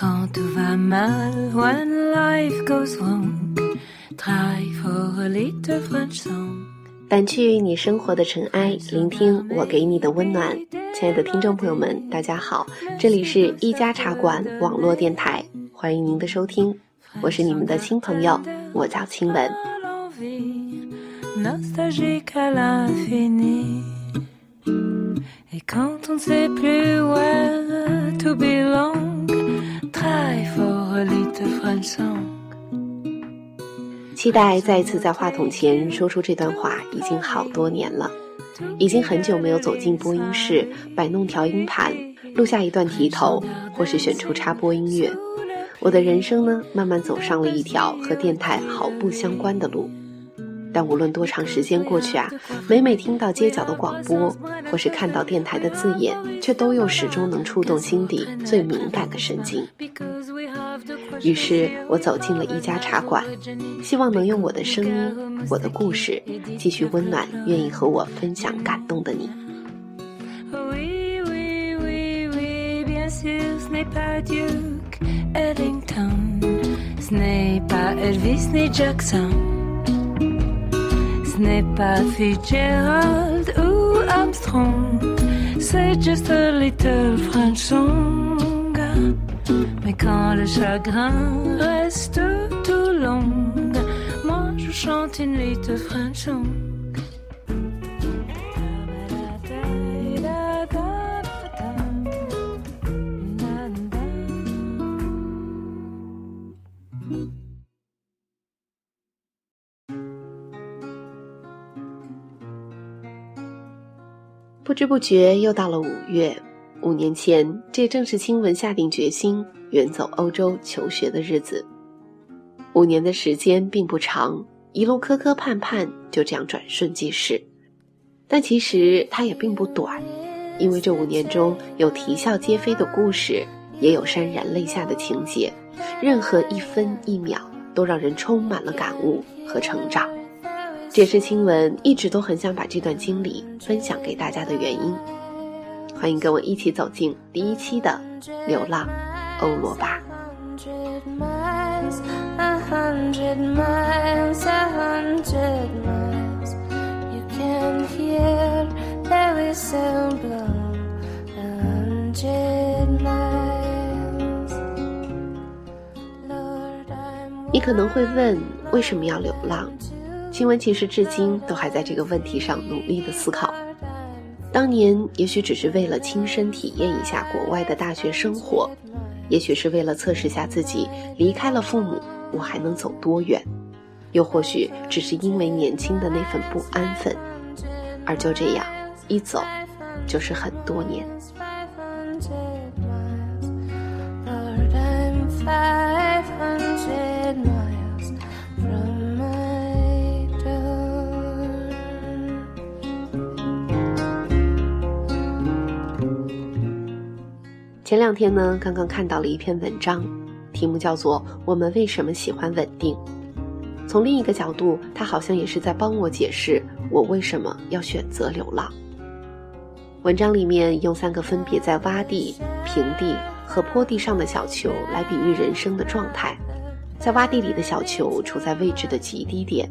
Quand tout va mal, when life goes wrong, try for a little French song. 掸去你生活的尘埃，聆听我给你的温暖。亲爱的听众朋友们，大家好，这里是一家茶馆网络电台，欢迎您的收听，我是你们的新朋友，我叫清文。期待再一次在话筒前说出这段话，已经好多年了，已经很久没有走进播音室，摆弄调音盘，录下一段题头，或是选出插播音乐。我的人生呢，慢慢走上了一条和电台毫不相关的路。但无论多长时间过去啊，每每听到街角的广播，或是看到电台的字眼，却都又始终能触动心底最敏感的神经。于是我走进了一家茶馆，希望能用我的声音、我的故事，继续温暖愿意和我分享感动的你。Mais quand le chagrin reste tout long, moi je chante une little French song. 不知不觉又到了五月， 五年前，这正是亲文下定决心远走欧洲求学的日子。五年的时间并不长，一路磕磕绊绊，就这样转瞬即逝。但其实它也并不短，因为这五年中有啼笑皆非的故事，也有潸然泪下的情节，任何一分一秒都让人充满了感悟和成长。这是亲文一直都很想把这段经历分享给大家的原因。欢迎跟我一起走进第一期的《流浪欧罗巴》。你可能会问，为什么要流浪？新闻其实至今都还在这个问题上努力的思考。当年也许只是为了亲身体验一下国外的大学生活，也许是为了测试下自己离开了父母我还能走多远，又或许只是因为年轻的那份不安分，而就这样一走就是很多年。前两天呢，刚刚看到了一篇文章，题目叫做《我们为什么喜欢稳定》。从另一个角度，他好像也是在帮我解释我为什么要选择流浪。文章里面用三个分别在洼地、平地和坡地上的小球来比喻人生的状态。在洼地里的小球处在位置的极低点，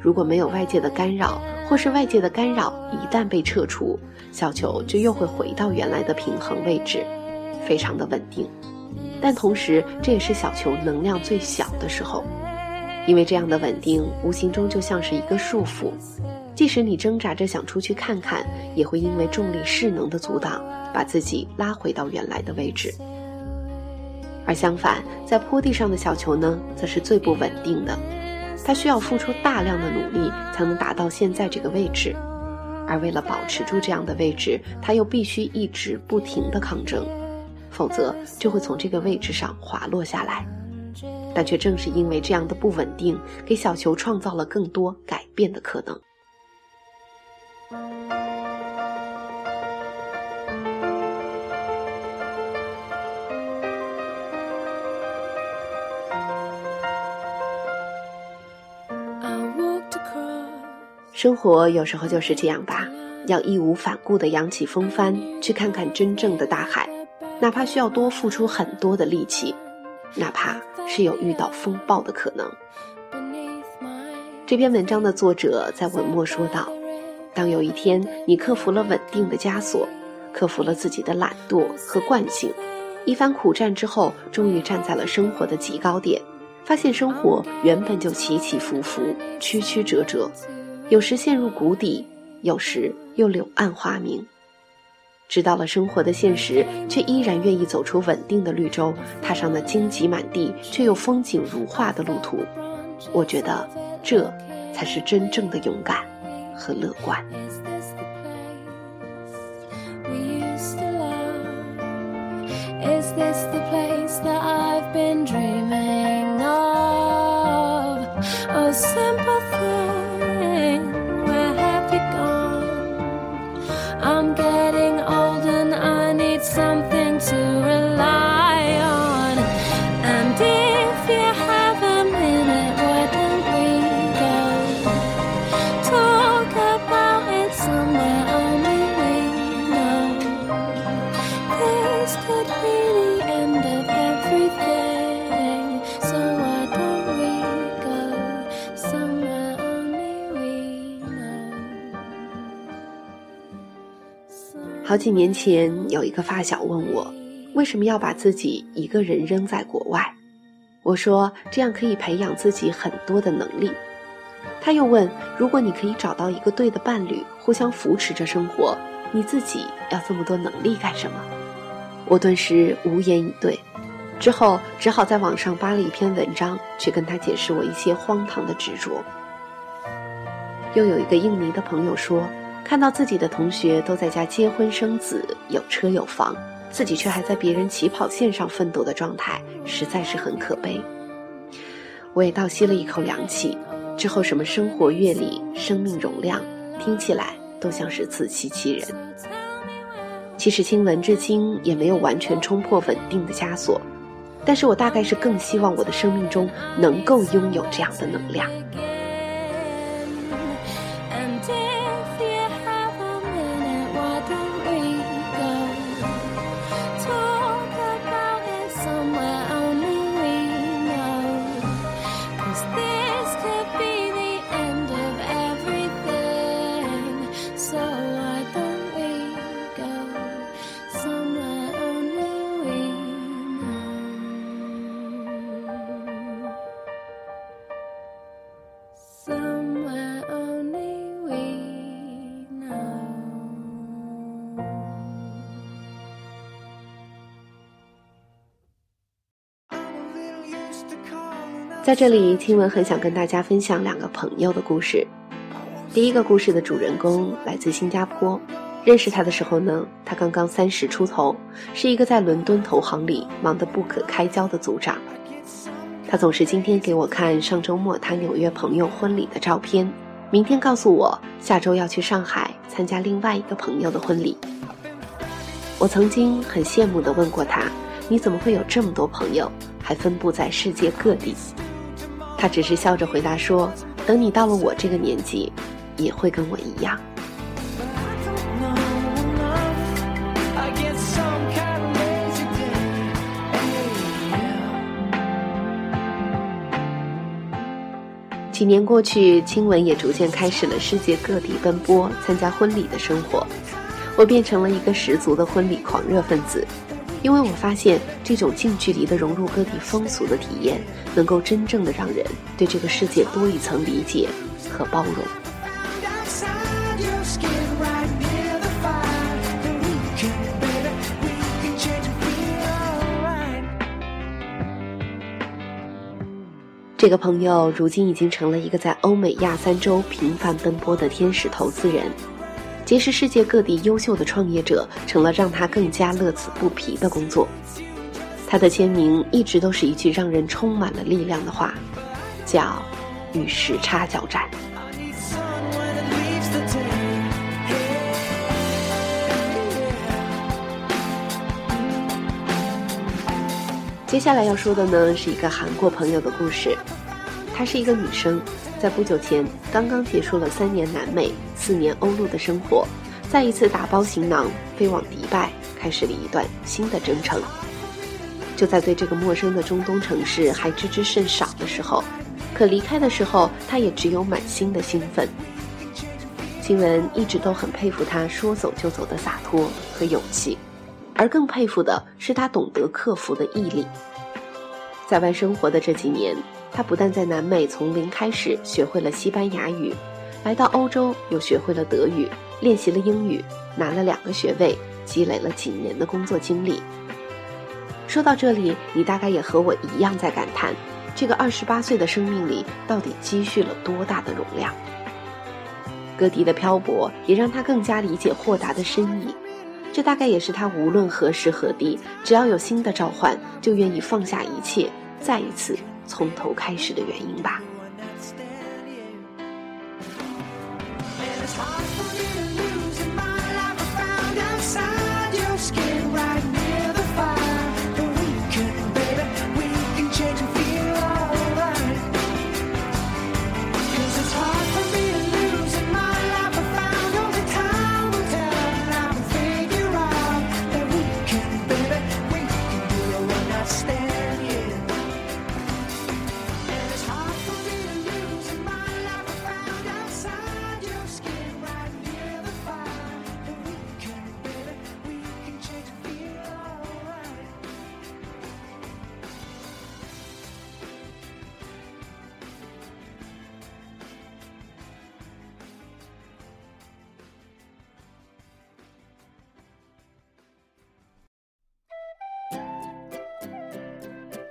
如果没有外界的干扰，或是外界的干扰一旦被撤除，小球就又会回到原来的平衡位置。非常的稳定，但同时这也是小球能量最小的时候，因为这样的稳定无形中就像是一个束缚，即使你挣扎着想出去看看，也会因为重力势能的阻挡，把自己拉回到原来的位置。而相反，在坡地上的小球呢，则是最不稳定的，它需要付出大量的努力才能达到现在这个位置，而为了保持住这样的位置，它又必须一直不停的抗争。否则就会从这个位置上滑落下来，但却正是因为这样的不稳定，给小球创造了更多改变的可能。生活有时候就是这样吧，要义无反顾地扬起风帆，去看看真正的大海。哪怕需要多付出很多的力气，哪怕是有遇到风暴的可能。这篇文章的作者在文末说道：“当有一天你克服了稳定的枷锁，克服了自己的懒惰和惯性，一番苦战之后，终于站在了生活的极高点，发现生活原本就起起伏伏、曲曲折折，有时陷入谷底，有时又柳暗花明。知道了生活的现实，却依然愿意走出稳定的绿洲，踏上那荆棘满地却又风景如画的路途。我觉得。”这才是真正的勇敢和乐观。好几年前，有一个发小问我，为什么要把自己一个人扔在国外？我说这样可以培养自己很多的能力。他又问，如果你可以找到一个对的伴侣，互相扶持着生活，你自己要这么多能力干什么？我顿时无言以对，之后只好在网上扒了一篇文章，去跟他解释我一些荒唐的执着。又有一个印尼的朋友说。看到自己的同学都在家结婚生子，有车有房，自己却还在别人起跑线上奋斗的状态，实在是很可悲。我也倒吸了一口凉气，之后什么生活阅历、生命容量，听起来都像是自欺欺人。其实青文至今也没有完全冲破稳定的枷锁，但是我大概是更希望我的生命中能够拥有这样的能量。在这里，青文很想跟大家分享两个朋友的故事。第一个故事的主人公来自新加坡，认识他的时候呢，他刚刚三十出头，是一个在伦敦投行里忙得不可开交的组长。他总是今天给我看上周末他纽约朋友婚礼的照片，明天告诉我下周要去上海参加另外一个朋友的婚礼。我曾经很羡慕地问过他：“你怎么会有这么多朋友，还分布在世界各地？”他只是笑着回答说：“等你到了我这个年纪，也会跟我一样。”几年过去，亲吻也逐渐开始了世界各地奔波、参加婚礼的生活。我变成了一个十足的婚礼狂热分子。因为我发现，这种近距离的融入各地风俗的体验，能够真正的让人对这个世界多一层理解和包容。这个朋友如今已经成了一个在欧美亚三洲频繁奔波的天使投资人。结识世界各地优秀的创业者，成了让他更加乐此不疲的工作。他的签名一直都是一句让人充满了力量的话，叫“与时差交战”。接下来要说的呢，是一个韩国朋友的故事。她是一个女生，在不久前刚刚结束了三年南美、四年欧陆的生活，再一次打包行囊飞往迪拜，开始了一段新的征程。就在对这个陌生的中东城市还知之甚少的时候，可离开的时候，他也只有满心的兴奋。新闻一直都很佩服他说走就走的洒脱和勇气，而更佩服的是他懂得克服的毅力。在外生活的这几年，他不但在南美从零开始学会了西班牙语，来到欧洲又学会了德语，练习了英语，拿了两个学位，积累了几年的工作经历。说到这里，你大概也和我一样在感叹，这个二十八岁的生命里到底积蓄了多大的容量？各地的漂泊也让他更加理解豁达的深意，这大概也是他无论何时何地，只要有新的召唤，就愿意放下一切，再一次从头开始的原因吧。hard for me to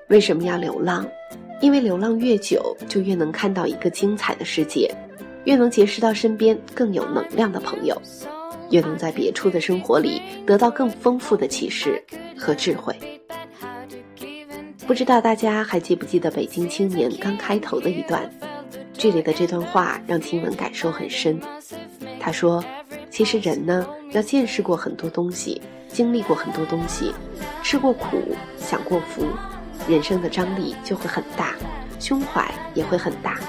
为什么要流浪？因为流浪越久，就越能看到一个精彩的世界，越能结识到身边更有能量的朋友，越能在别处的生活里得到更丰富的启示和智慧。不知道大家还记不记得《北京青年》刚开头的一段？这里的这段话让听闻感受很深。他说：“其实人呢，要见识过很多东西，经历过很多东西，吃过苦，享过福。”人生的张力就会很大，胸怀也会很大，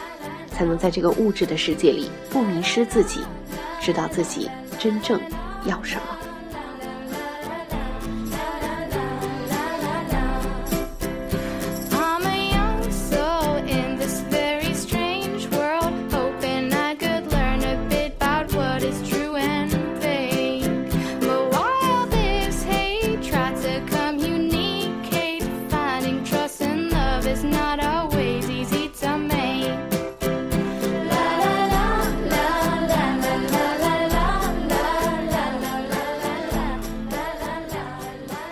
才能在这个物质的世界里不迷失自己，知道自己真正要什么。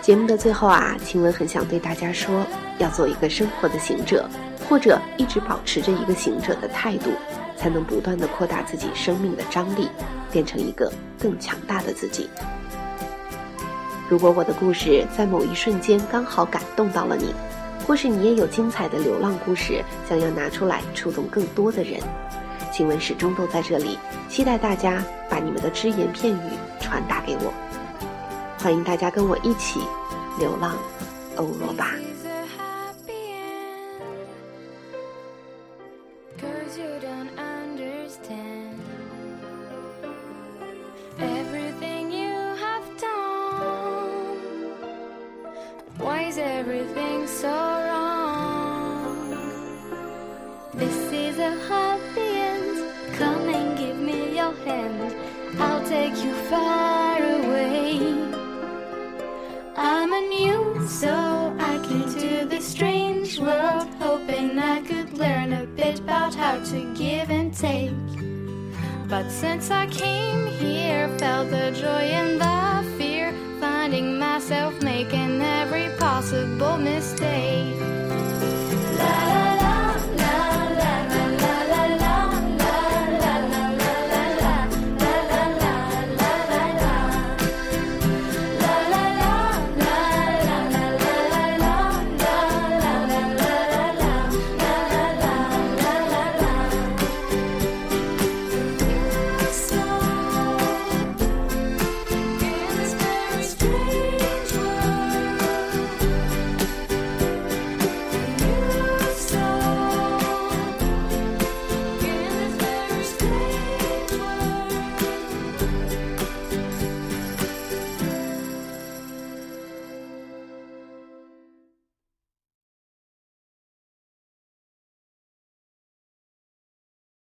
节目的最后啊，晴雯很想对大家说，要做一个生活的行者，或者一直保持着一个行者的态度，才能不断的扩大自己生命的张力，变成一个更强大的自己。如果我的故事在某一瞬间刚好感动到了你，或是你也有精彩的流浪故事想要拿出来触动更多的人，晴雯始终都在这里，期待大家把你们的只言片语传达给我。欢迎大家跟我一起流浪欧罗巴。So I came to this strange world, hoping I could learn a bit about how to give and take. But since I came here, felt the joy and the